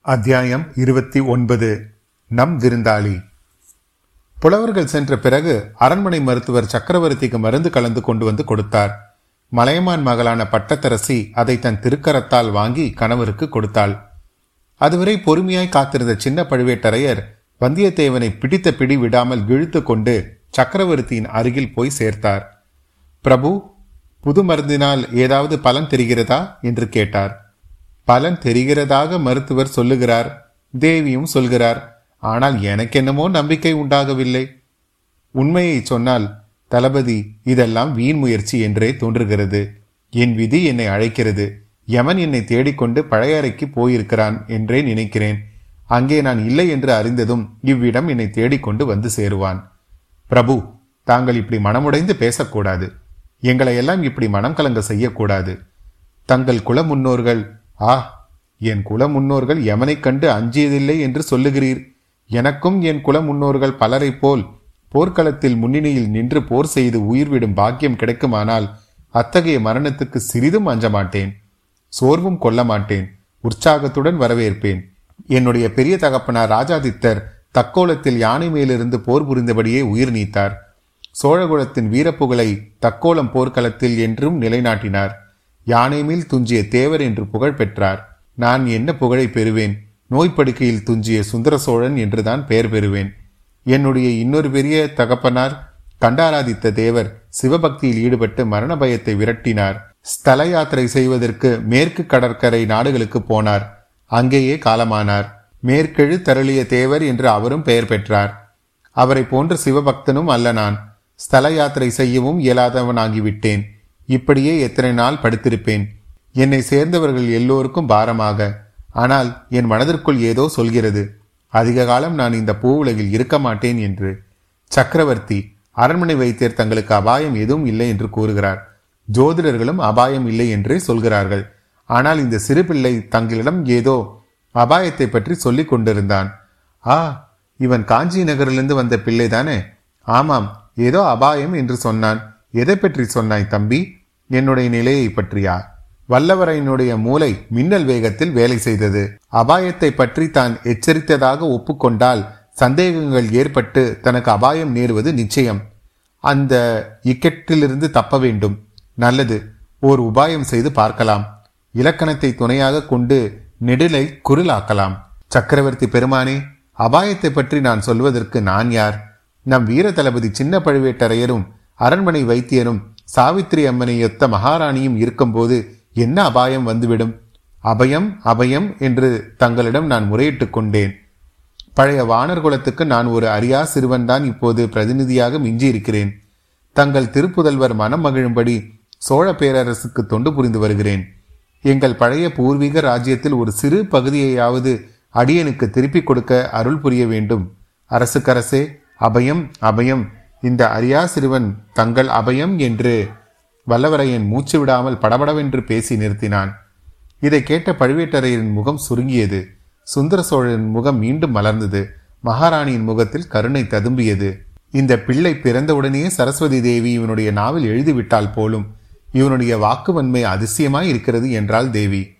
அத்தியாயம் இருபத்தி ஒன்பது. நம் விருந்தாளி. புலவர்கள் சென்ற பிறகு அரண்மனை மருத்துவர் சக்கரவர்த்திக்கு மருந்து கலந்து கொண்டு வந்து கொடுத்தார். மலையமான் மகளான பட்டத்தரசி அதை தன் திருக்கரத்தால் வாங்கி கணவருக்கு கொடுத்தாள். அதுவரை பொறுமையாய் காத்திருந்த சின்ன பழுவேட்டரையர் வந்தியத்தேவனை பிடித்த பிடி விடாமல் இழுத்து கொண்டு சக்கரவர்த்தியின் அருகில் போய் சேர்த்தார். பிரபு புது மருந்தினால் ஏதாவது பலன் தெரிகிறதா? என்று கேட்டார். பலன் தெரிகிறதாக மருத்துவர் சொல்லுகிறார். தேவியும் சொல்கிறார் ஆனால் எனக்கென்னமோ நம்பிக்கை உண்டாகவில்லை. உண்மையை சொன்னால் தளபதி இதெல்லாம் வீண் முயற்சி என்றே தோன்றுகிறது. என் விதி என்னை அழைக்கிறது. யமன் என்னை தேடிக்கொண்டு பழையறைக்கு போயிருக்கிறான் என்றே நினைக்கிறேன். அங்கே நான் இல்லை என்று அறிந்ததும் இவ்விடம் என்னை தேடிக்கொண்டு வந்து சேருவான். பிரபு தாங்கள் இப்படி மனமுடைந்து பேசக்கூடாது. எங்களை எல்லாம் இப்படி மனம் கலங்க செய்யக்கூடாது. தங்கள் குல முன்னோர்கள் ஆ என் குல முன்னோர்கள் எமனைக் கண்டு அஞ்சியதில்லை என்று சொல்லுகிறீர். எனக்கும் என் குல முன்னோர்கள் பலரைப் போல் போர்க்களத்தில் முன்னணியில் நின்று போர் செய்து உயிர்விடும் பாக்கியம் கிடைக்குமானால் அத்தகைய மரணத்துக்கு சிறிதும் அஞ்ச மாட்டேன் சோர்வும் கொள்ள மாட்டேன் உற்சாகத்துடன் வரவேற்பேன். என்னுடைய பெரிய தகப்பனார் ராஜாதித்தர் தக்கோலத்தில் யானை மேலிருந்து போர் புரிந்தபடியே உயிர் நீத்தார். சோழகுலத்தின் வீரப்புகழை தக்கோலம் போர்க்களத்தில் என்றும் நிலைநாட்டினார். யானை மேல் துஞ்சிய தேவர் என்று புகழ் பெற்றார். நான் என்ன புகழை பெறுவேன்? நோய்ப்படுக்கையில் துஞ்சிய சுந்தர சோழன் என்றுதான் பெயர் பெறுவேன். என்னுடைய இன்னொரு பெரிய தகப்பனார் கண்டாராதித்த தேவர் சிவபக்தியில் ஈடுபட்டு மரண பயத்தை விரட்டினார். ஸ்தல யாத்திரை செய்வதற்கு மேற்கு கடற்கரை நாடுகளுக்கு போனார். அங்கேயே காலமானார். மேற்கெழு தருளிய தேவர் என்று அவரும் பெயர் பெற்றார். அவரை போன்ற சிவபக்தனும் அல்ல நான். ஸ்தல யாத்திரை செய்யவும் இயலாதவனாகிவிட்டேன். இப்படியே எத்தனை நாள் படுத்திருப்பேன்? என்னை சேர்ந்தவர்கள் எல்லோருக்கும் பாரமாக. ஆனால் என் மனதிற்குள் ஏதோ சொல்கிறது. அதிக காலம் நான் இந்த பூ உலகில் இருக்க மாட்டேன் என்று. சக்கரவர்த்தி அரண்மனை வைத்தியர் தங்களுக்கு அபாயம் எதுவும் இல்லை என்று கூறுகிறார். ஜோதிடர்களும் அபாயம் இல்லை என்றே சொல்கிறார்கள். ஆனால் இந்த சிறு பிள்ளை தங்களிடம் ஏதோ அபாயத்தை பற்றி சொல்லிக் கொண்டிருந்தான். ஆ இவன் காஞ்சி நகரிலிருந்து வந்த பிள்ளைதானே ஆமாம் ஏதோ அபாயம் என்று சொன்னான். எதை பற்றி சொன்னாய் தம்பி? என்னுடைய நிலையை பற்றியா? வல்லவரையினுடைய மூளை மின்னல் வேகத்தில் வேலை செய்தது. அபாயத்தை பற்றி தான் எச்சரித்ததாக ஒப்புக்கொண்டால் சந்தேகங்கள் ஏற்பட்டு தனக்கு அபாயம் நேருவது நிச்சயம். அந்த இக்கெட்டிலிருந்து தப்ப வேண்டும். நல்லது. ஓர் உபாயம் செய்து பார்க்கலாம். இலக்கணத்தை துணையாக கொண்டு நெடிலை குரலாக்கலாம். சக்கரவர்த்தி பெருமானே அபாயத்தை பற்றி நான் சொல்வதற்கு நான் யார்? நம் வீர தளபதி சின்ன பழுவேட்டரையரும் அரண்மனை வைத்தியரும் சாவித்திரி அம்மனையொத்த மகாராணியும் இருக்கும்போது என்ன அபாயம் வந்துவிடும்? அபயம் அபயம் என்று தங்களிடம் நான் முறையிட்டுக் கொண்டேன். பழைய வானர் குலத்துக்கு நான் ஒரு அரியா சிறுவன்தான் இப்போது பிரதிநிதியாக மிஞ்சி இருக்கிறேன் தங்கள் திருப்புதல்வர் மனம் மகிழும்படி சோழ பேரரசுக்கு தொண்டு புரிந்து வருகிறேன். எங்கள் பழைய பூர்வீக ராஜ்யத்தில் ஒரு சிறு பகுதியையாவது அடியனுக்கு திருப்பிக் கொடுக்க அருள் புரிய வேண்டும். அரசுக்கரசே அபயம் அபயம் இந்த அரியா சிறுவன் தங்கள் அபயம் என்று வல்லவரையன் மூச்சு விடாமல் படபடவென்று பேசி நிறுத்தினான். இதை கேட்ட பழுவேட்டரையரின் முகம் சுருங்கியது. சுந்தர சோழரின் முகம் மீண்டும் மலர்ந்தது. மகாராணியின் முகத்தில் கருணை ததும்பியது. இந்த பிள்ளை பிறந்தவுடனேயே சரஸ்வதி தேவி இவனுடைய நாவில் எழுதிவிட்டால் போலும் இவனுடைய வாக்குவன்மை அதிசயமாய் இருக்கிறது என்றாள் தேவி.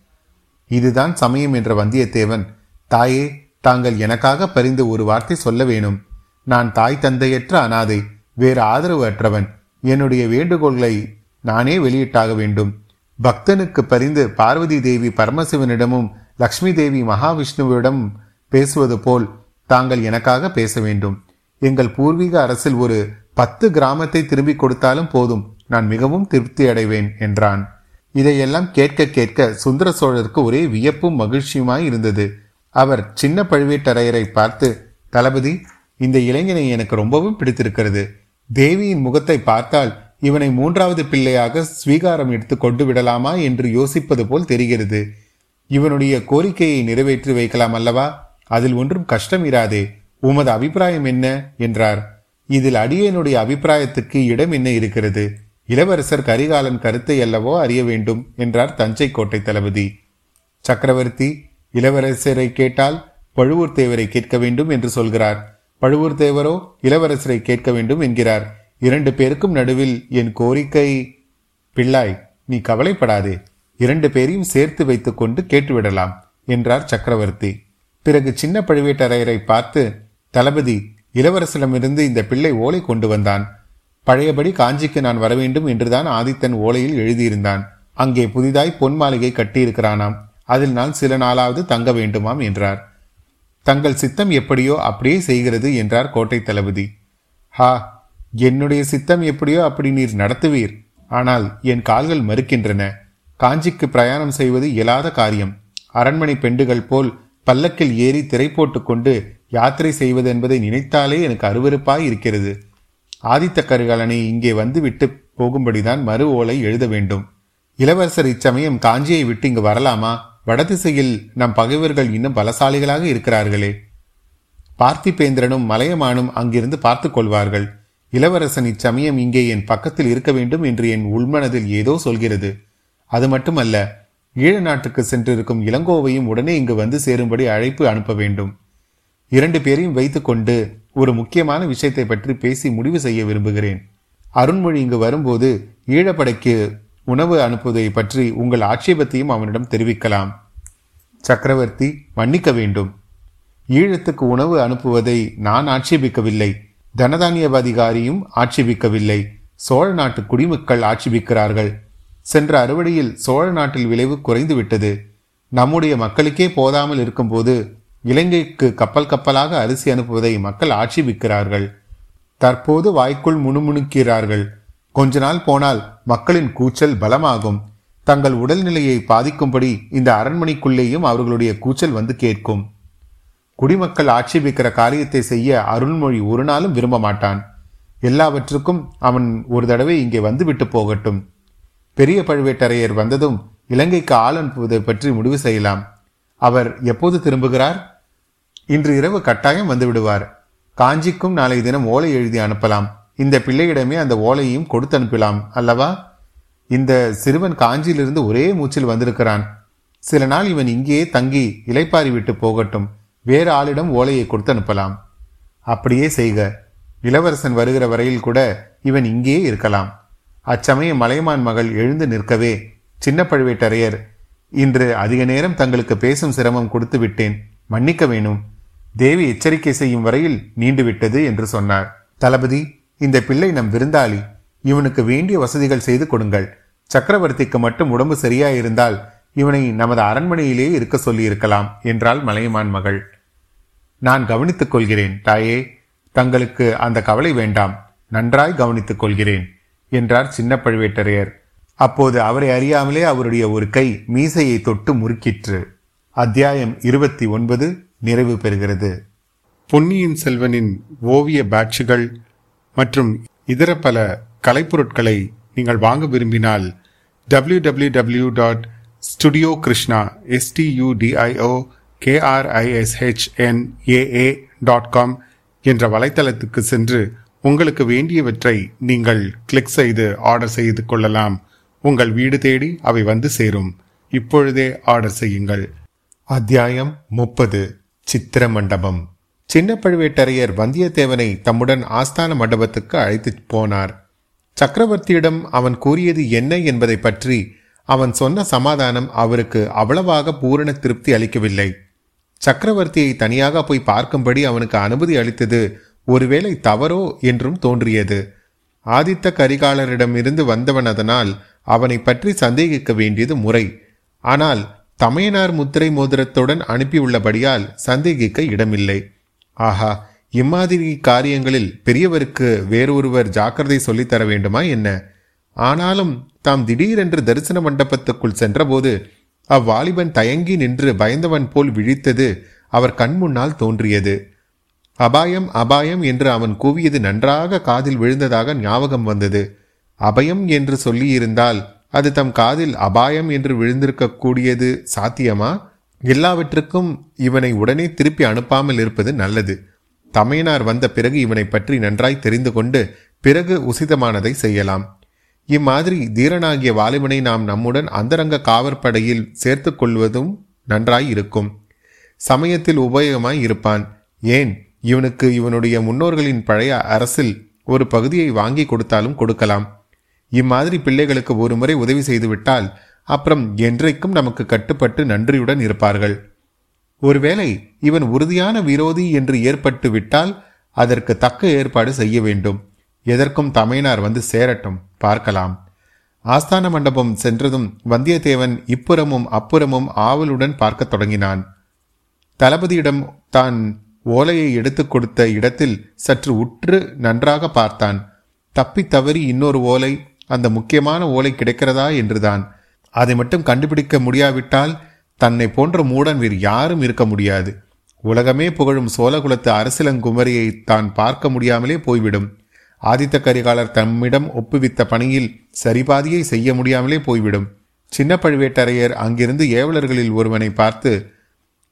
இதுதான் சமயம் என்ற வந்தியத்தேவன் தாயே தாங்கள் எனக்காக பரிந்து ஒரு வார்த்தை சொல்ல வேணும். நான் தாய் தந்தையற்ற அனாதை வேறு ஆதரவு அற்றவன் என்னுடைய வேண்டுகோள்களை நானே வெளியிட்டாக வேண்டும். பக்தனுக்கு பரிந்து பார்வதி தேவி பரமசிவனிடமும் லக்ஷ்மி தேவி மகாவிஷ்ணுவிடம் பேசுவது போல் தாங்கள் எனக்காக பேச வேண்டும். எங்கள் பூர்வீக அரசில் ஒரு பத்து கிராமத்தை திரும்பி கொடுத்தாலும் போதும் நான் மிகவும் திருப்தி அடைவேன் என்றான். இதையெல்லாம் கேட்க கேட்க சுந்தர சோழருக்கு ஒரே வியப்பும் மகிழ்ச்சியுமாய் இருந்தது. அவர் சின்ன பழுவேட்டரையரை பார்த்து தளபதி இந்த இளைஞனை எனக்கு ரொம்பவும் பிடித்திருக்கிறது. தேவியின் முகத்தை பார்த்தால் இவனை மூன்றாவது பிள்ளையாக ஸ்வீகாரம் எடுத்து கொண்டு விடலாமா என்று யோசிப்பது போல் தெரிகிறது. இவனுடைய கோரிக்கையை நிறைவேற்றி வைக்கலாம் அல்லவா? அதில் ஒன்றும் கஷ்டம் இராதே. உமது அபிப்பிராயம் என்ன? என்றார். இதில் அடியனுடைய அபிப்பிராயத்துக்கு இடம் என்ன இருக்கிறது? இளவரசர் கரிகாலன் கருத்தை அல்லவோ அறிய வேண்டும் என்றார் தஞ்சை கோட்டை தளபதி. சக்கரவர்த்தி இளவரசரை கேட்டால் பழுவூர் தேவரை கேட்க வேண்டும் என்று சொல்கிறார். பழுவூர் தேவரோ இளவரசரை கேட்க வேண்டும் என்கிறார். இரண்டு பேருக்கும் நடுவில் என் கோரிக்கை பிள்ளாய் நீ கவலைப்படாதே. இரண்டு பேரையும் சேர்த்து வைத்துக்கொண்டு கேட்டுவிடலாம் என்றார் சக்கரவர்த்தி. பிறகு சின்ன பழுவேட்டரையரை பார்த்து தளபதி இளவரசரிடமிருந்து இந்த பிள்ளை ஓலை கொண்டு வந்தான். பழையபடி காஞ்சிக்கு நான் வரவேண்டும் என்றுதான் ஆதித்தன் ஓலையில் எழுதியிருந்தான். அங்கே புதிதாய் பொன் மாளிகை கட்டியிருக்கிறானாம். அதில் நான் சில நாளாவது தங்க வேண்டுமாம் என்றார். தங்கள் சித்தம் எப்படியோ அப்படியே செய்கிறது என்றார் கோட்டை தளபதி. ஹா என்னுடைய சித்தம் எப்படியோ அப்படி நீர் நடத்துவீர். ஆனால் என் கால்கள் மறுக்கின்றன. காஞ்சிக்கு பிரயாணம் செய்வது இயலாத காரியம். அரண்மனை பெண்டுகள் போல் பல்லக்கில் ஏறி திரை போட்டுக்கொண்டு யாத்திரை செய்வது என்பதை நினைத்தாலே எனக்கு அருவருப்பாய் இருக்கிறது. ஆதித்த கரிகாலனை இங்கே வந்து விட்டு போகும்படிதான் மறு ஓலை எழுத வேண்டும். இளவரசர் இச்சமயம் காஞ்சியை விட்டு இங்கு வரலாமா? வடதிசையில் நம் பகைவர்கள் இன்னும் பலசாலிகளாக இருக்கிறார்களே. பார்த்திபேந்திரனும் மலையமானும் அங்கிருந்து பார்த்து கொள்வார்கள். இளவரசன் இச்சமயம் இங்கே என் பக்கத்தில் இருக்க வேண்டும் என்று என் உள்மனதில் ஏதோ சொல்கிறது. அது மட்டுமல்ல ஈழ நாட்டுக்கு சென்றிருக்கும் இளங்கோவையும் உடனே இங்கு வந்து சேரும்படி அழைப்பு அனுப்ப வேண்டும். இரண்டு பேரையும் வைத்துக்கொண்டு ஒரு முக்கியமான விஷயத்தை பற்றி பேசி முடிவு செய்ய விரும்புகிறேன். அருண்மொழி இங்கு வரும்போது ஈழப்படைக்கு உணவு அனுப்புவதை பற்றி உங்கள் ஆட்சேபத்தையும் அவனிடம் தெரிவிக்கலாம். சக்கரவர்த்தி மன்னிக்க வேண்டும். ஈழத்துக்கு உணவு அனுப்புவதை நான் ஆட்சேபிக்கவில்லை. தனதானியவாதிகாரியும் ஆட்சேபிக்கவில்லை. சோழ நாட்டு குடிமக்கள் ஆட்சேபிக்கிறார்கள். சென்ற அறுவடையில் சோழ நாட்டில் விளைவு குறைந்துவிட்டது. நம்முடைய மக்களுக்கே போதாமல் இருக்கும்போது இலங்கைக்கு கப்பல் கப்பலாக அரிசி அனுப்புவதை மக்கள் ஆட்சேபிக்கிறார்கள். தற்போது வாய்க்குள் முணுமுணுக்கிறார்கள். கொஞ்ச நாள் போனால் மக்களின் கூச்சல் பலமாகும். தங்கள் உடல்நிலையை பாதிக்கும்படி இந்த அரண்மனைக்குள்ளேயும் அவர்களுடைய கூச்சல் வந்து கேட்கும். குடிமக்கள் ஆட்சேபிக்கிற காரியத்தை செய்ய அருள்மொழி ஒரு நாளும் விரும்ப மாட்டான். எல்லாவற்றுக்கும் அவன் ஒரு தடவை இங்கே வந்துவிட்டு போகட்டும். பெரிய பழுவேட்டரையர் வந்ததும் இலங்கைக்கு ஆள் அனுப்புவதை பற்றி முடிவு செய்யலாம். அவர் எப்போது திரும்புகிறார்? இன்று இரவு கட்டாயம் வந்துவிடுவார் காஞ்சிக்கும் நாளை தினம் ஓலை எழுதி அனுப்பலாம். இந்த பிள்ளையிடமே அந்த ஓலையையும் கொடுத்து அனுப்பலாம் அல்லவா? இந்த சிறுவன் காஞ்சியிலிருந்து ஒரே மூச்சில் வந்திருக்கிறான். சில நாள் இவன் இங்கேயே தங்கி இலைப்பாரி விட்டு போகட்டும். வேறு ஆளிடம் ஓலையை கொடுத்து அனுப்பலாம். அப்படியே செய்க. இளவரசன் வருகிற வரையில் கூட இவன் இங்கேயே இருக்கலாம். அச்சமயம் மலைமான் மகள் எழுந்து நிற்கவே சின்ன பழுவேட்டரையர் இன்று அதிக நேரம் தங்களுக்கு பேசும் சிரமம் கொடுத்து விட்டேன். மன்னிக்க வேணும். தேவி எச்சரிக்கை செய்யும் வரையில் நீண்டுவிட்டது என்று சொன்னார். தளபதி இந்த பிள்ளை நம் விருந்தாளி. இவனுக்கு வேண்டிய வசதிகள் செய்து கொடுங்கள். சக்கரவர்த்திக்கு மட்டும் உடம்பு சரியாயிருந்தால் இவனை நமது அரண்மனையிலேயே இருக்க சொல்லியிருக்கலாம் என்றாள் மலையமான் மகள். நான் கவனித்துக் கொள்கிறேன் தாயே. தங்களுக்கு அந்த கவலை வேண்டாம். நன்றாய் கவனித்துக் கொள்கிறேன் என்றார் சின்ன பழுவேட்டரையர். அப்போது அவரை அறியாமலே அவருடைய ஒரு கை மீசையை தொட்டு முறுக்கிற்று. அத்தியாயம் இருபத்தி ஒன்பது நிறைவு பெறுகிறது. பொன்னியின் செல்வனின் ஓவிய பேட்சுகள் மற்றும் இதர பல கலைப்பொருட்களை நீங்கள் வாங்க விரும்பினால் W W W dot studio Krishna STUDIO KRISHNAA dot com என்ற வலைத்தளத்துக்கு சென்று உங்களுக்கு வேண்டியவற்றை நீங்கள் கிளிக் செய்து ஆர்டர் செய்து கொள்ளலாம். உங்கள் வீடு தேடி அவை வந்து சேரும். இப்பொழுதே ஆர்டர் செய்யுங்கள். அத்தியாயம் முப்பது. சித்திர மண்டபம் சின்ன பழுவேட்டரையர் வந்தியத்தேவனை தம்முடன் ஆஸ்தான மண்டபத்துக்கு அழைத்துப் போனார். சக்கரவர்த்தியிடம் அவன் கூறியது என்ன என்பதை பற்றி அவன் சொன்ன சமாதானம் அவருக்கு அவ்வளவாக பூரண திருப்தி அளிக்கவில்லை. சக்கரவர்த்தியை தனியாக போய் பார்க்கும்படி அவனுக்கு அனுமதி அளித்தது ஒருவேளை தவறோ என்றும் தோன்றியது. ஆதித்த கரிகாலரிடமிருந்து வந்தவன் அதனால் அவனை பற்றி சந்தேகிக்க வேண்டியது முறை. ஆனால் தமையனார் முத்திரை மோதிரத்துடன் அனுப்பியுள்ளபடியால் சந்தேகிக்க இடமில்லை. ஆஹா இம்மாதிரி காரியங்களில் பெரியவருக்கு வேறொருவர் ஜாக்கிரதை சொல்லித்தர வேண்டுமா என்ன? ஆனாலும் தாம் திடீரென்று தரிசன மண்டபத்துக்குள் சென்றபோது அவ்வாலிபன் தயங்கி நின்று பயந்தவன் போல் விழித்தது அவர் கண் முன்னால் தோன்றியது. அபாயம் அபாயம் என்று அவன் கூவியது நன்றாக காதில் விழுந்ததாக ஞாபகம் வந்தது. அபயம் என்று சொல்லியிருந்தால் அது தம் காதில் அபாயம் என்று விழுந்திருக்கக்கூடியது சாத்தியமா? எல்லாவற்றுக்கும் இவனை உடனே திருப்பி அனுப்பாமல் இருப்பது நல்லது. தமையனார் வந்த பிறகு இவனை பற்றி நன்றாய் தெரிந்து கொண்டு பிறகு உசிதமானதை செய்யலாம். இம்மாதிரி தீரனாகிய வாலிபனை நாம் நம்முடன் அந்தரங்க காவற்படையில் சேர்த்து கொள்வதும் நன்றாய் இருக்கும். சமயத்தில் உபயோகமாய் இருப்பான். ஏன்? இவனுக்கு இவனுடைய முன்னோர்களின் பழைய அரசில் ஒரு பகுதியை வாங்கி கொடுத்தாலும் கொடுக்கலாம். இம்மாதிரி பிள்ளைகளுக்கு ஒருமுறை உதவி செய்துவிட்டால் அப்புறம் என்றைக்கும் நமக்கு கட்டுப்பட்டு நன்றியுடன் இருப்பார்கள். ஒருவேளை இவன் உறுதியான விரோதி என்று ஏற்பட்டு விட்டால் அதற்கு தக்க ஏற்பாடு செய்ய வேண்டும். எதற்கும் தமையனார் வந்து சேரட்டும். பார்க்கலாம். ஆஸ்தான மண்டபம் சென்றதும் வந்தியத்தேவன் இப்புறமும் அப்புறமும் ஆவலுடன் பார்க்கத் தொடங்கினான். தளபதியிடம் தான் ஓலையை எடுத்துக் கொடுத்த இடத்தில் சற்று உற்று நன்றாக பார்த்தான். தப்பி தவறி இன்னொரு ஓலை அந்த முக்கியமான ஓலை கிடைக்கிறதா? என்றுதான். அதை மட்டும் கண்டுபிடிக்க முடியாவிட்டால் தன்னை போன்ற மூடன் வேறு யாரும் இருக்க முடியாது. உலகமே புகழும் சோழகுலத்து அரசிலங்குமரியை தான் பார்க்க முடியாமலே போய்விடும். ஆதித்த கரிகாலர் தம்மிடம் ஒப்புவித்த பணியில் சரிபாதியை செய்ய முடியாமலே போய்விடும். சின்ன பழுவேட்டரையர் அங்கிருந்து ஏவலர்களில் ஒருவனை பார்த்து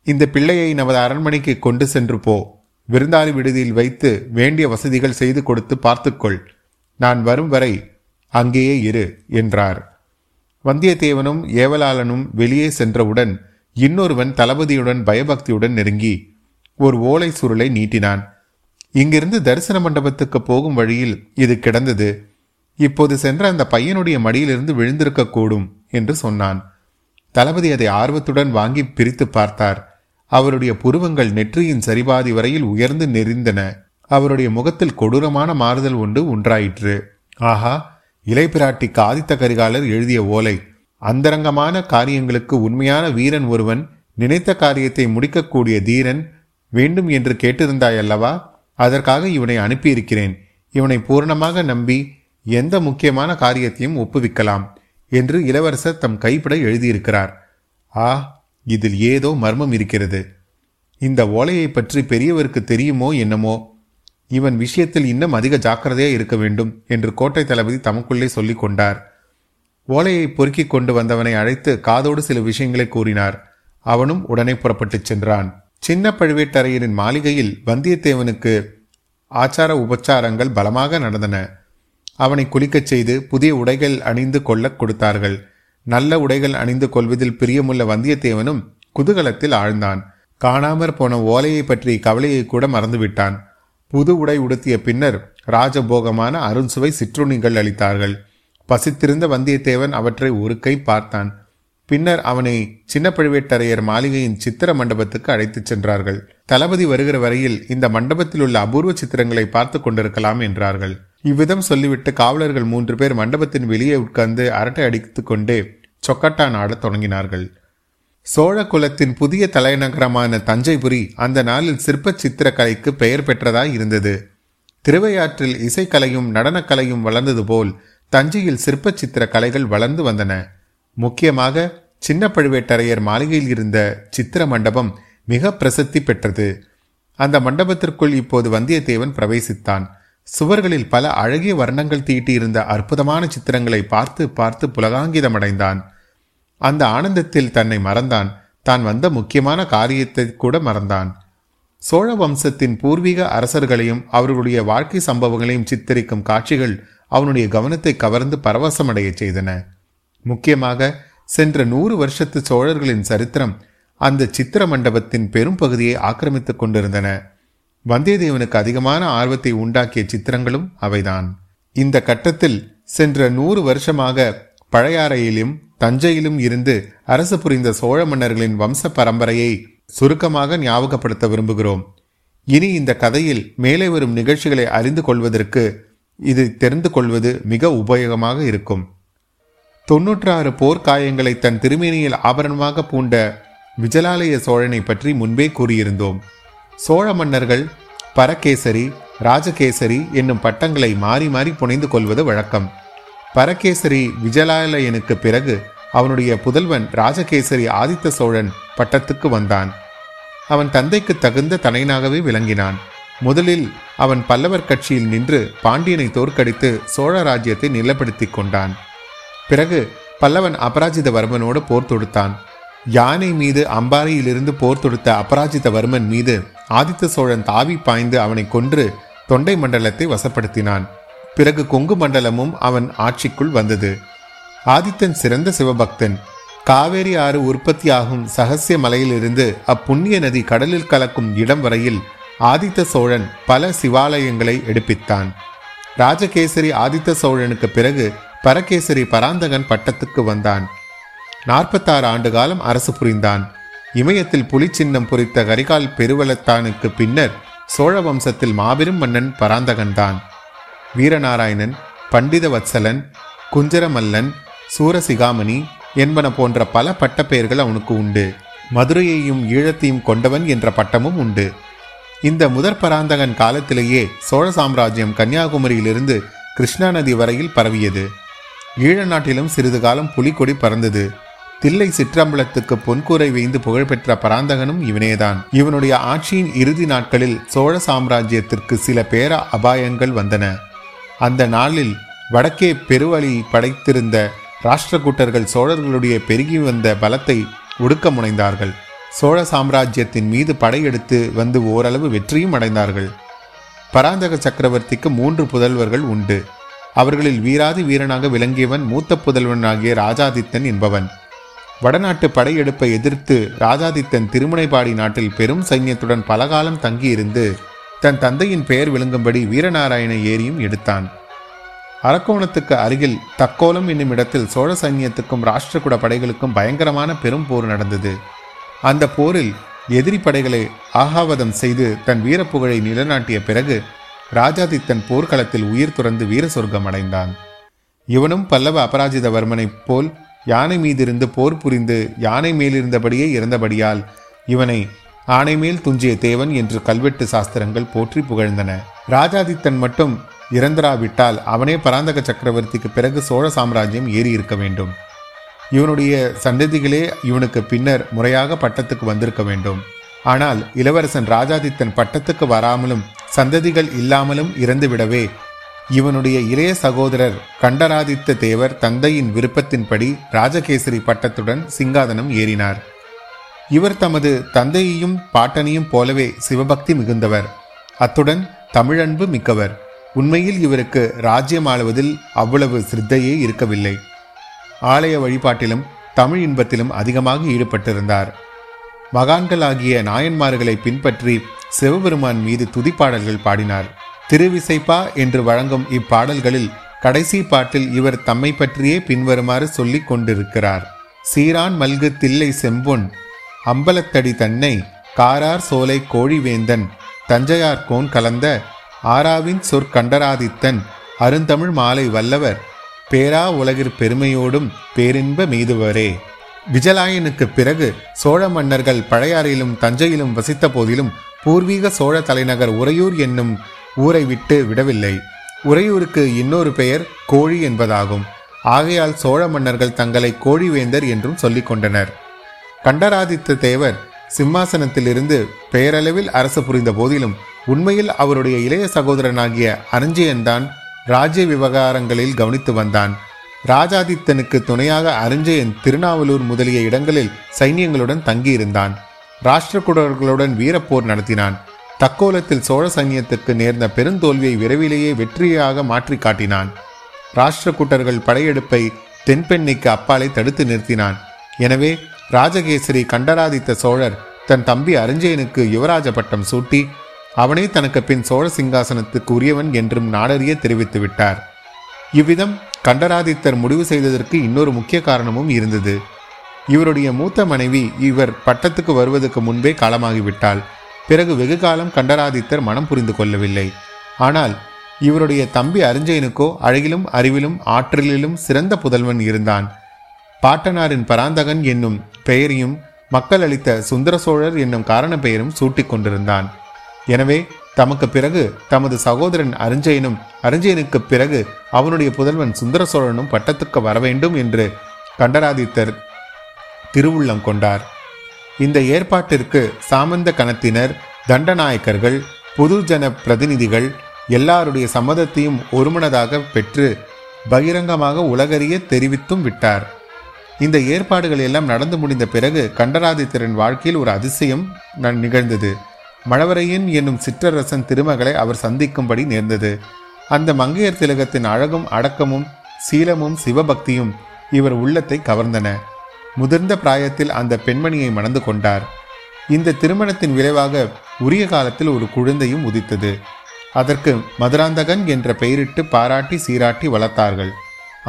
இந்த பிள்ளையை நமது அரண்மனைக்கு கொண்டு சென்று போ. விருந்தாளி விடுதியில் வைத்து வேண்டிய வசதிகள் செய்து கொடுத்து பார்த்துக்கொள். நான் வரும் வரை அங்கேயே இரு என்றார். வந்தியத்தேவனும் ஏவலாளனும் வெளியே சென்றவுடன் இன்னொருவன் தளபதியுடன் பயபக்தியுடன் நெருங்கி ஒரு ஓலை சுருளை நீட்டினான். இங்கிருந்து தரிசன மண்டபத்துக்கு போகும் வழியில் இது கிடந்தது. இப்போது சென்ற அந்த பையனுடைய மடியிலிருந்து விழுந்திருக்கக்கூடும் என்று சொன்னான். தளபதி அதை ஆர்வத்துடன் வாங்கி பிரித்து பார்த்தார். அவருடைய புருவங்கள் நெற்றியின் சரிபாதி வரையில் உயர்ந்து நெறிந்தன. அவருடைய முகத்தில் கொடூரமான மாறுதல் ஒன்று உண்டாயிற்று ஆஹா இளைப்பிராட்டிக்கு ஆதித்த கரிகாலர் எழுதிய ஓலை. அந்தரங்கமான காரியங்களுக்கு உண்மையான வீரன் ஒருவன் நினைத்த காரியத்தை முடிக்கக்கூடிய தீரன் வேண்டும் என்று கேட்டிருந்தாய் அல்லவா அதற்காக இவனை அனுப்பியிருக்கிறேன். இவனை பூர்ணமாக நம்பி எந்த முக்கியமான காரியத்தையும் ஒப்புவிக்கலாம் என்று இளவரசர் தம் கைப்பட எழுதியிருக்கிறார். ஆ இதில் ஏதோ மர்மம் இருக்கிறது. இந்த ஓலையை பற்றி பெரியவருக்கு தெரியுமோ என்னமோ? இவன் விஷயத்தில் இன்னும் அதிக ஜாக்கிரதையாக இருக்க வேண்டும் என்று கோட்டை தளபதி தமக்குள்ளே சொல்லிக் கொண்டார். ஓலையை பொறுக்கிக் கொண்டு வந்தவனை அழைத்து காதோடு சில விஷயங்களை கூறினார். அவனும் உடனே புறப்பட்டுச் சென்றான். சின்ன பழுவேட்டரையரின் மாளிகையில் வந்தியத்தேவனுக்கு ஆச்சார உபச்சாரங்கள் பலமாக நடந்தன. அவனை குளிக்கச் செய்து புதிய உடைகள் அணிந்து கொள்ளக் கொடுத்தார்கள். நல்ல உடைகள் அணிந்து கொள்வதில் பிரியமுள்ள வந்தியத்தேவனும் குதூகலத்தில் ஆழ்ந்தான். காணாமற் போன ஓலையை பற்றி கவலையை கூட மறந்துவிட்டான். புது உடை உடுத்திய பின்னர் ராஜபோகமான அருண்சுவை சிற்றுணிகள் அளித்தார்கள். பசித்திருந்த வந்தியத்தேவன் அவற்றை ஒரு கை பார்த்தான். பின்னர் அவனை சின்ன பழுவேட்டரையர் மாளிகையின் சித்திர மண்டபத்துக்கு அழைத்துச் சென்றார்கள். தளபதி வருகிற வரையில் இந்த மண்டபத்தில் உள்ள அபூர்வ சித்திரங்களை பார்த்து கொண்டிருக்கலாம் என்றார்கள். இவ்விதம் சொல்லிவிட்டு காவலர்கள் மூன்று பேர் மண்டபத்தின் வெளியே உட்கார்ந்து அரட்டை அடித்துக்கொண்டே சொக்கட்டான் ஆடத் தொடங்கினார்கள். சோழ குலத்தின் புதிய தலைநகரமான தஞ்சைபுரி அந்த நாளில் சிற்ப சித்திரக்கலைக்கு பெயர் பெற்றதாய் இருந்தது. திருவையாற்றில் இசைக்கலையும் நடனக்கலையும் வளர்ந்தது போல் தஞ்சையில் சிற்ப சித்திர கலைகள் வளர்ந்து வந்தன. முக்கியமாக சின்ன பழுவேட்டரையர் மாளிகையில் இருந்த சித்திர மண்டபம் மிக பிரசித்தி பெற்றது. அந்த மண்டபத்திற்குள் இப்போது வந்தியத்தேவன் பிரவேசித்தான். சுவர்களில் பல அழகிய வர்ணங்கள் தீட்டியிருந்த அற்புதமான சித்திரங்களை பார்த்து பார்த்து புலகாங்கிதமடைந்தான். அந்த ஆனந்தத்தில் தன்னை மறந்தான். தான் வந்த முக்கியமான காரியத்தை கூட மறந்தான். சோழ வம்சத்தின் பூர்வீக அரசர்களையும் அவர்களுடைய வாழ்க்கை சம்பவங்களையும் சித்தரிக்கும் காட்சிகள் அவனுடைய கவனத்தை கவர்ந்து பரவசமடைய செய்தன. முக்கியமாக சென்ற நூறு வருஷத்து சோழர்களின் சரித்திரம் அந்த சித்திர மண்டபத்தின் பெரும் பகுதியை ஆக்கிரமித்துக் கொண்டிருந்தன. வந்தியத்தேவனுக்கு அதிகமான ஆர்வத்தை உண்டாக்கிய சித்திரங்களும் அவைதான். இந்த கட்டத்தில் சென்ற நூறு வருஷமாக பழையாறையிலும் தஞ்சையிலும் இருந்து அரசு புரிந்த சோழ மன்னர்களின் வம்ச பரம்பரையை சுருக்கமாக ஞாபகப்படுத்த விரும்புகிறோம். இனி இந்த கதையில் மேலே வரும் நிகழ்ச்சிகளை அறிந்து கொள்வதற்கு இது தெரிந்து கொள்வது மிக உபயோகமாக இருக்கும். தொன்னூற்றாறு போர்க்காயங்களை தன் திருமேனியில் ஆபரணமாக பூண்ட விஜலாலய சோழனை பற்றி முன்பே கூறியிருந்தோம். சோழ மன்னர்கள் பரகேசரி ராஜகேசரி என்னும் பட்டங்களை மாறி மாறி புனைந்து கொள்வது வழக்கம். பரகேசரி விஜலாலயனுக்கு பிறகு அவனுடைய புதல்வன் ராஜகேசரி ஆதித்த சோழன் பட்டத்துக்கு வந்தான். அவன் தந்தைக்கு தகுந்த தனையனாகவே விளங்கினான். முதலில் அவன் பல்லவர் கட்சியில் நின்று பாண்டியனை தோற்கடித்து சோழ ராஜ்யத்தை நிலப்படுத்திக் கொண்டான். பிறகு பல்லவன் அபராஜிதவர்மனோடு போர் தொடுத்தான். யானை மீது அம்பாரியிலிருந்து போர் தொடுத்த அபராஜிதவர்மன் மீது ஆதித்த சோழன் தாவி பாய்ந்து அவனை கொன்று தொண்டை மண்டலத்தை வசப்படுத்தினான். பிறகு கொங்கு மண்டலமும் அவன் ஆட்சிக்குள் வந்தது. ஆதித்தன் சிறந்த சிவபக்தன். காவேரி ஆறு உற்பத்தியாகும் சகசிய மலையிலிருந்து அப்புண்ணிய நதி கடலில் கலக்கும் இடம் வரையில் ஆதித்த சோழன் பல சிவாலயங்களை எடுப்பித்தான். ராஜகேசரி ஆதித்த சோழனுக்கு பிறகு பரகேசரி பராந்தகன் பட்டத்துக்கு வந்தான். நாற்பத்தாறு ஆண்டு காலம் அரசு புரிந்தான். இமயத்தில் புலி சின்னம் பொறித்த கரிகால் பெருவளத்தானுக்கு பின்னர் சோழ வம்சத்தில் மாபெரும் மன்னன் பராந்தகன்தான். வீரநாராயணன் பண்டித வத்சலன் குஞ்சரமல்லன் சூரசிகாமணி என்பன போன்ற பல பட்டப்பெயர்கள் அவனுக்கு உண்டு. மதுரையையும் ஈழத்தையும் கொண்டவன் என்ற பட்டமும் உண்டு. இந்த முதற் பராந்தகன் காலத்திலேயே சோழ சாம்ராஜ்யம் கன்னியாகுமரியிலிருந்து கிருஷ்ணா நதி வரையில் பரவியது. ஈழ நாட்டிலும் சிறிது காலம் புலிக்கொடி பறந்தது. தில்லை சிற்றம்பலத்துக்கு பொன்கூரை வைந்து புகழ்பெற்ற பராந்தகனும் இவனேதான். இவனுடைய ஆட்சியின் இறுதி நாட்களில் சோழ சாம்ராஜ்யத்திற்கு சில பேர அபாயங்கள் வந்தன. அந்த நாளில் வடக்கே பெருவழி படைத்திருந்த ராஷ்டிரகூட்டர்கள் சோழர்களுடைய பெருகி வந்த பலத்தை ஒடுக்க முனைந்தார்கள். சோழ சாம்ராஜ்யத்தின் மீது படையெடுத்து வந்து ஓரளவு வெற்றியும் அடைந்தார்கள். பராந்தக சக்கரவர்த்திக்கு மூன்று புதல்வர்கள் உண்டு. அவர்களில் வீராதி வீரனாக விளங்கியவன் மூத்த புதல்வனாகிய ராஜாதித்தன் என்பவன். வடநாட்டு படையெடுப்பை எதிர்த்து ராஜாதித்தன் திருமுனைப்பாடி நாட்டில் பெரும் சைன்யத்துடன் பலகாலம் தங்கியிருந்து தன் தந்தையின் பெயர் விளங்கும்படி வீரநாராயண ஏரியும் எடுத்தான். அரக்கோணத்துக்கு அருகில் தக்கோலம் என்னும் இடத்தில் சோழ சைன்யத்துக்கும் ராஷ்டிரகுட படைகளுக்கும் பயங்கரமான பெரும் போர் நடந்தது. அந்த போரில் எதிரி படைகளை ஆகாவதம் செய்து தன் வீரப்புகழை நிலநாட்டிய பிறகு ராஜாதித்தன் போர்க்களத்தில் உயிர் துறந்து வீர சொர்க்கம் அடைந்தான். இவனும் பல்லவ அபராஜிதவர்மனைப் போல் யானை மீதிருந்து போர் புரிந்து யானை மேலிருந்தபடியே இறந்தபடியால் இவனை ஆனைமேல் துஞ்சிய தேவன் என்று கல்வெட்டு சாஸ்திரங்கள் போற்றி புகழ்ந்தன. ராஜாதித்தன் மட்டும் இறந்தராவிட்டால் அவனே பராந்தக சக்கரவர்த்திக்கு பிறகு சோழ சாம்ராஜ்யம் ஏறி இருக்க வேண்டும். இவனுடைய சந்ததிகளே இவனுக்கு பின்னர் முறையாக பட்டத்துக்கு வந்திருக்க வேண்டும். ஆனால் இளவரசன் ராஜாதித்தன் பட்டத்துக்கு வராமலும் சந்ததிகள் இல்லாமலும் இறந்துவிடவே இவனுடைய இளைய சகோதரர் கண்டராதித்த தேவர் தந்தையின் விருப்பத்தின்படி ராஜகேசரி பட்டத்துடன் சிங்காதனம் ஏறினார். இவர் தமது தந்தையையும் பாட்டனையும் போலவே சிவபக்தி மிகுந்தவர். அத்துடன் தமிழன்பு மிக்கவர். உண்மையில் இவருக்கு ராஜ்யம் ஆளுவதில் அவ்வளவு சித்தையே இருக்கவில்லை. ஆலய வழிபாட்டிலும் தமிழ் இன்பத்திலும் அதிகமாக ஈடுபட்டிருந்தார். மகான்களாகிய நாயன்மார்களை பின்பற்றி சிவபெருமான் மீது துதிப்பாடல்கள் பாடினார். திருவிசைப்பா என்று வழங்கும் இப்பாடல்களில் கடைசி பாட்டில் இவர் தம்மை பற்றியே பின்வருமாறு சொல்லிக் கொண்டிருக்கிறார். சீரான் மல்கு தில்லை செம்பொன் அம்பலத்தடி தன்னை காரார் சோலை கோழிவேந்தன் தஞ்சையார்கோன் கலந்த ஆராவின் சொற்கண்டராதித்தன் அருந்தமிழ் மாலை வல்லவர் பேரா உலகிற் பெருமையோடும் பேரின்ப மீதுவரே. விஜலாயனுக்கு பிறகு சோழ மன்னர்கள் பழையாறையிலும் தஞ்சையிலும் வசித்த போதிலும் பூர்வீக சோழ தலைநகர் உறையூர் என்னும் ஊரை விட்டு விடவில்லை. உறையூருக்கு இன்னொரு பெயர் கோழி என்பதாகும். ஆகையால் சோழ மன்னர்கள் தங்களை கோழிவேந்தர் என்றும் சொல்லிக் கொண்டனர். கண்டராதித்த தேவர் சிம்மாசனத்திலிருந்து பெயரளவில் அரசு புரிந்த போதிலும் உண்மையில் அவருடைய இளைய சகோதரனாகிய அரிஞ்சயன்தான் ராஜ்ய விவகாரங்களில் கவனித்து வந்தான். ராஜாதித்தனுக்கு துணையாக அருஞ்சயன் திருநாவலூர் முதலிய இடங்களில் சைன்யங்களுடன் தங்கியிருந்தான். ராஷ்டிரகுடர்களுடன் வீரப்போர் நடத்தினான். தக்கோலத்தில் சோழ சைன்யத்துக்கு நேர்ந்த பெருந்தோல்வியை விரைவிலேயே வெற்றியாக மாற்றி காட்டினான். ராஷ்டிரகூட்டர்கள் படையெடுப்பை தென்பெண்ணைக்கு அப்பாலை தடுத்து நிறுத்தினான். எனவே ராஜகேசரி கண்டராதித்த சோழர் தன் தம்பி அரிஞ்சயனுக்கு யுவராஜ பட்டம் சூட்டி அவனே தனக்கு பின் சோழ சிங்காசனத்துக்கு உரியவன் என்றும் நாடறிய தெரிவித்து விட்டார். இவ்விதம் கண்டராதித்தர் முடிவு செய்ததற்கு இன்னொரு முக்கிய காரணமும் இருந்தது. இவருடைய மூத்த மனைவி இவர் பட்டத்துக்கு வருவதற்கு முன்பே காலமாகிவிட்டாள். பிறகு வெகு காலம் கண்டராதித்தர் மனம் புரிந்து கொள்ளவில்லை. ஆனால் இவருடைய தம்பி அரிஞ்சயனுக்கோ அழகிலும் அறிவிலும் ஆற்றலிலும் சிறந்த புதல்வன் இருந்தான். பாட்டனாரின் பராந்தகன் என்னும் பெயரையும் மக்கள் அளித்த சுந்தர சோழர் என்னும் காரண பெயரும் சூட்டிக் கொண்டிருந்தான். எனவே தமக்கு பிறகு தமது சகோதரன் அரிஞ்சயனும் அரிஞ்சயனுக்கு பிறகு அவனுடைய புதல்வன் சுந்தர சோழனும் பட்டத்துக்கு வரவேண்டும் என்று கண்டராதித்தர் திருவுள்ளம் கொண்டார். இந்த ஏற்பாட்டிற்கு சாமந்த கணத்தினர் தண்டநாயக்கர்கள் பொதுஜன பிரதிநிதிகள் எல்லாருடைய சம்மதத்தையும் ஒருமனதாக பெற்று பகிரங்கமாக உலகறிய தெரிவித்தும் விட்டார். இந்த ஏற்பாடுகள் எல்லாம் நடந்து முடிந்த பிறகு கண்டராதித்தரின் வாழ்க்கையில் ஒரு அதிசயம் நிகழ்ந்தது. மழவரையன் என்னும் சிற்றரசன் திருமகளை அவர் சந்திக்கும்படி நேர்ந்தது. அந்த மங்கையர் திலகத்தின் அழகும் அடக்கமும் சீலமும் சிவபக்தியும் இவர் உள்ளத்தை கவர்ந்தன. முதிர்ந்த பிராயத்தில் அந்த பெண்மணியை மணந்து கொண்டார். இந்த திருமணத்தின் விளைவாக உரிய காலத்தில் ஒரு குழந்தையும் உதித்தது. அதற்கு மதுராந்தகன் என்ற பெயரிட்டு பாராட்டி சீராட்டி வளர்த்தார்கள்.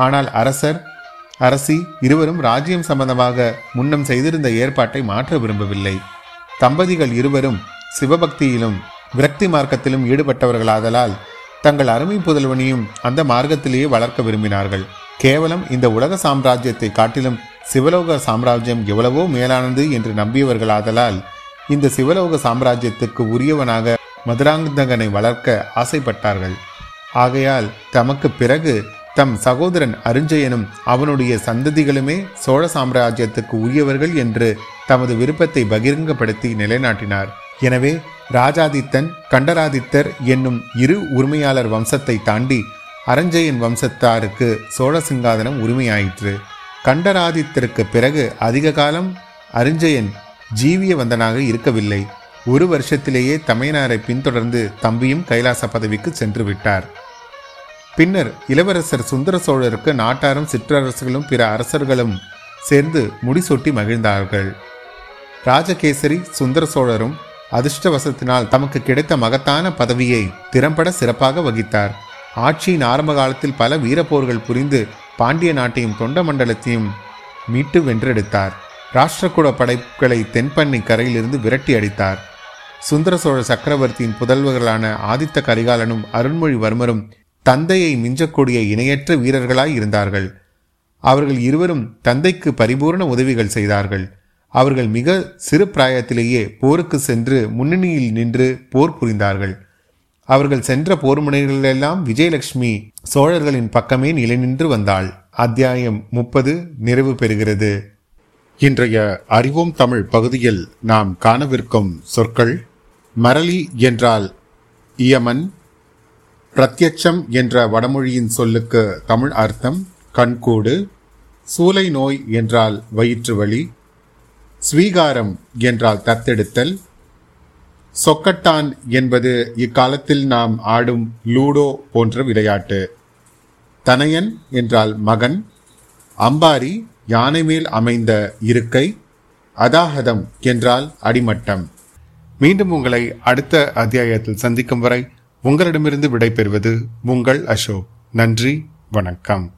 ஆனால் அரசர் அரசி இருவரும் ராஜ்யம் சம்பந்தமாக முன்னம் செய்திருந்த ஏற்பாட்டை மாற்ற விரும்பவில்லை. தம்பதிகள் இருவரும் சிவபக்தியிலும் விரக்தி மார்க்கத்திலும் ஈடுபட்டவர்களாதலால் தங்கள் அருமை புதல்வனையும் அந்த மார்க்கத்திலேயே வளர்க்க விரும்பினார்கள். கேவலம் இந்த உலக சாம்ராஜ்யத்தை காட்டிலும் சிவலோக சாம்ராஜ்யம் எவ்வளவோ மேலானது என்று நம்பியவர்களாதலால் இந்த சிவலோக சாம்ராஜ்யத்துக்கு உரியவனாக மதுராந்தகனை வளர்க்க ஆசைப்பட்டார்கள். ஆகையால் தமக்கு பிறகு தம் சகோதரன் அருஞ்சயனும் அவனுடைய சந்ததிகளுமே சோழ சாம்ராஜ்யத்துக்கு உரியவர்கள் என்று தமது விருப்பத்தை பகிரங்கப்படுத்தி நிலைநாட்டினார். எனவே ராஜாதித்தன் கண்டராதித்தர் என்னும் இரு உரிமையாளர் வம்சத்தை தாண்டி அரஞ்சயன் வம்சத்தாருக்கு சோழ சிங்காதனம் உரிமையாயிற்று. கண்டராதித்தருக்கு பிறகு அதிக காலம் அரிஞ்சயன் ஜீவிய வந்தனாக இருக்கவில்லை. ஒரு வருஷத்திலேயே தமையனாரை பின்தொடர்ந்து தம்பியும் கைலாச பதவிக்கு சென்று விட்டார். பின்னர் இளவரசர் சுந்தர சோழருக்கு நாட்டாரும் சிற்றரசுகளும் பிற அரசர்களும் சேர்ந்து முடிசூட்டி மகிழ்ந்தார்கள். ராஜகேசரி சுந்தர சோழரும் அதிர்ஷ்டவசத்தினால் தமக்கு கிடைத்த மகத்தான பதவியை திறம்பட சிறப்பாக வகித்தார். ஆட்சியின் ஆரம்ப காலத்தில் பல வீரப்போர்கள் புரிந்து பாண்டிய நாட்டையும் தொண்ட மண்டலத்தையும் மீட்டு வென்றெடுத்தார். ராஷ்டிரகூட படைப்புகளை தென்பண்ணி கரையிலிருந்து விரட்டி அடித்தார். சுந்தர சோழ சக்கரவர்த்தியின் புதல்வர்களான ஆதித்த கரிகாலனும் அருண்மொழிவர்மரும் தந்தையை மிஞ்சக்கூடிய இணையற்ற வீரர்களாய் இருந்தார்கள். அவர்கள் இருவரும் தந்தைக்கு பரிபூர்ண உதவிகள் செய்தார்கள். அவர்கள் மிக சிறு பிராயத்திலேயே போருக்கு சென்று முன்னணியில் நின்று போர் புரிந்தார்கள். அவர்கள் சென்ற போர் முனைகளிலெல்லாம் விஜயலட்சுமி சோழர்களின் பக்கமே நிலை நின்று வந்தாள். அத்தியாயம் முப்பது நிறைவு பெறுகிறது. இன்றைய அறிவோம் தமிழ் பகுதியில் நாம் காணவிருக்கும் சொற்கள் மரளி என்றால் இயமன் பிரத்யட்சம் என்ற வடமொழியின் சொல்லுக்கு தமிழ் அர்த்தம் கண்கூடு சூலை நோய் என்றால் வயிற்று வலி ஸ்வீகாரம் என்றால் தத்தெடுத்தல் சொக்கட்டான் என்பது இக்காலத்தில் நாம் ஆடும் லூடோ போன்ற விளையாட்டு. தனையன் என்றால் மகன் அம்பாரி யானை மேல் அமைந்த இருக்கை அதாகதம் என்றால் அடிமட்டம். மீண்டும் உங்களை அடுத்த அத்தியாயத்தில் சந்திக்கும் வரை உங்களிடமிருந்து விடைபெறுவது உங்கள் அசோக். நன்றி வணக்கம்.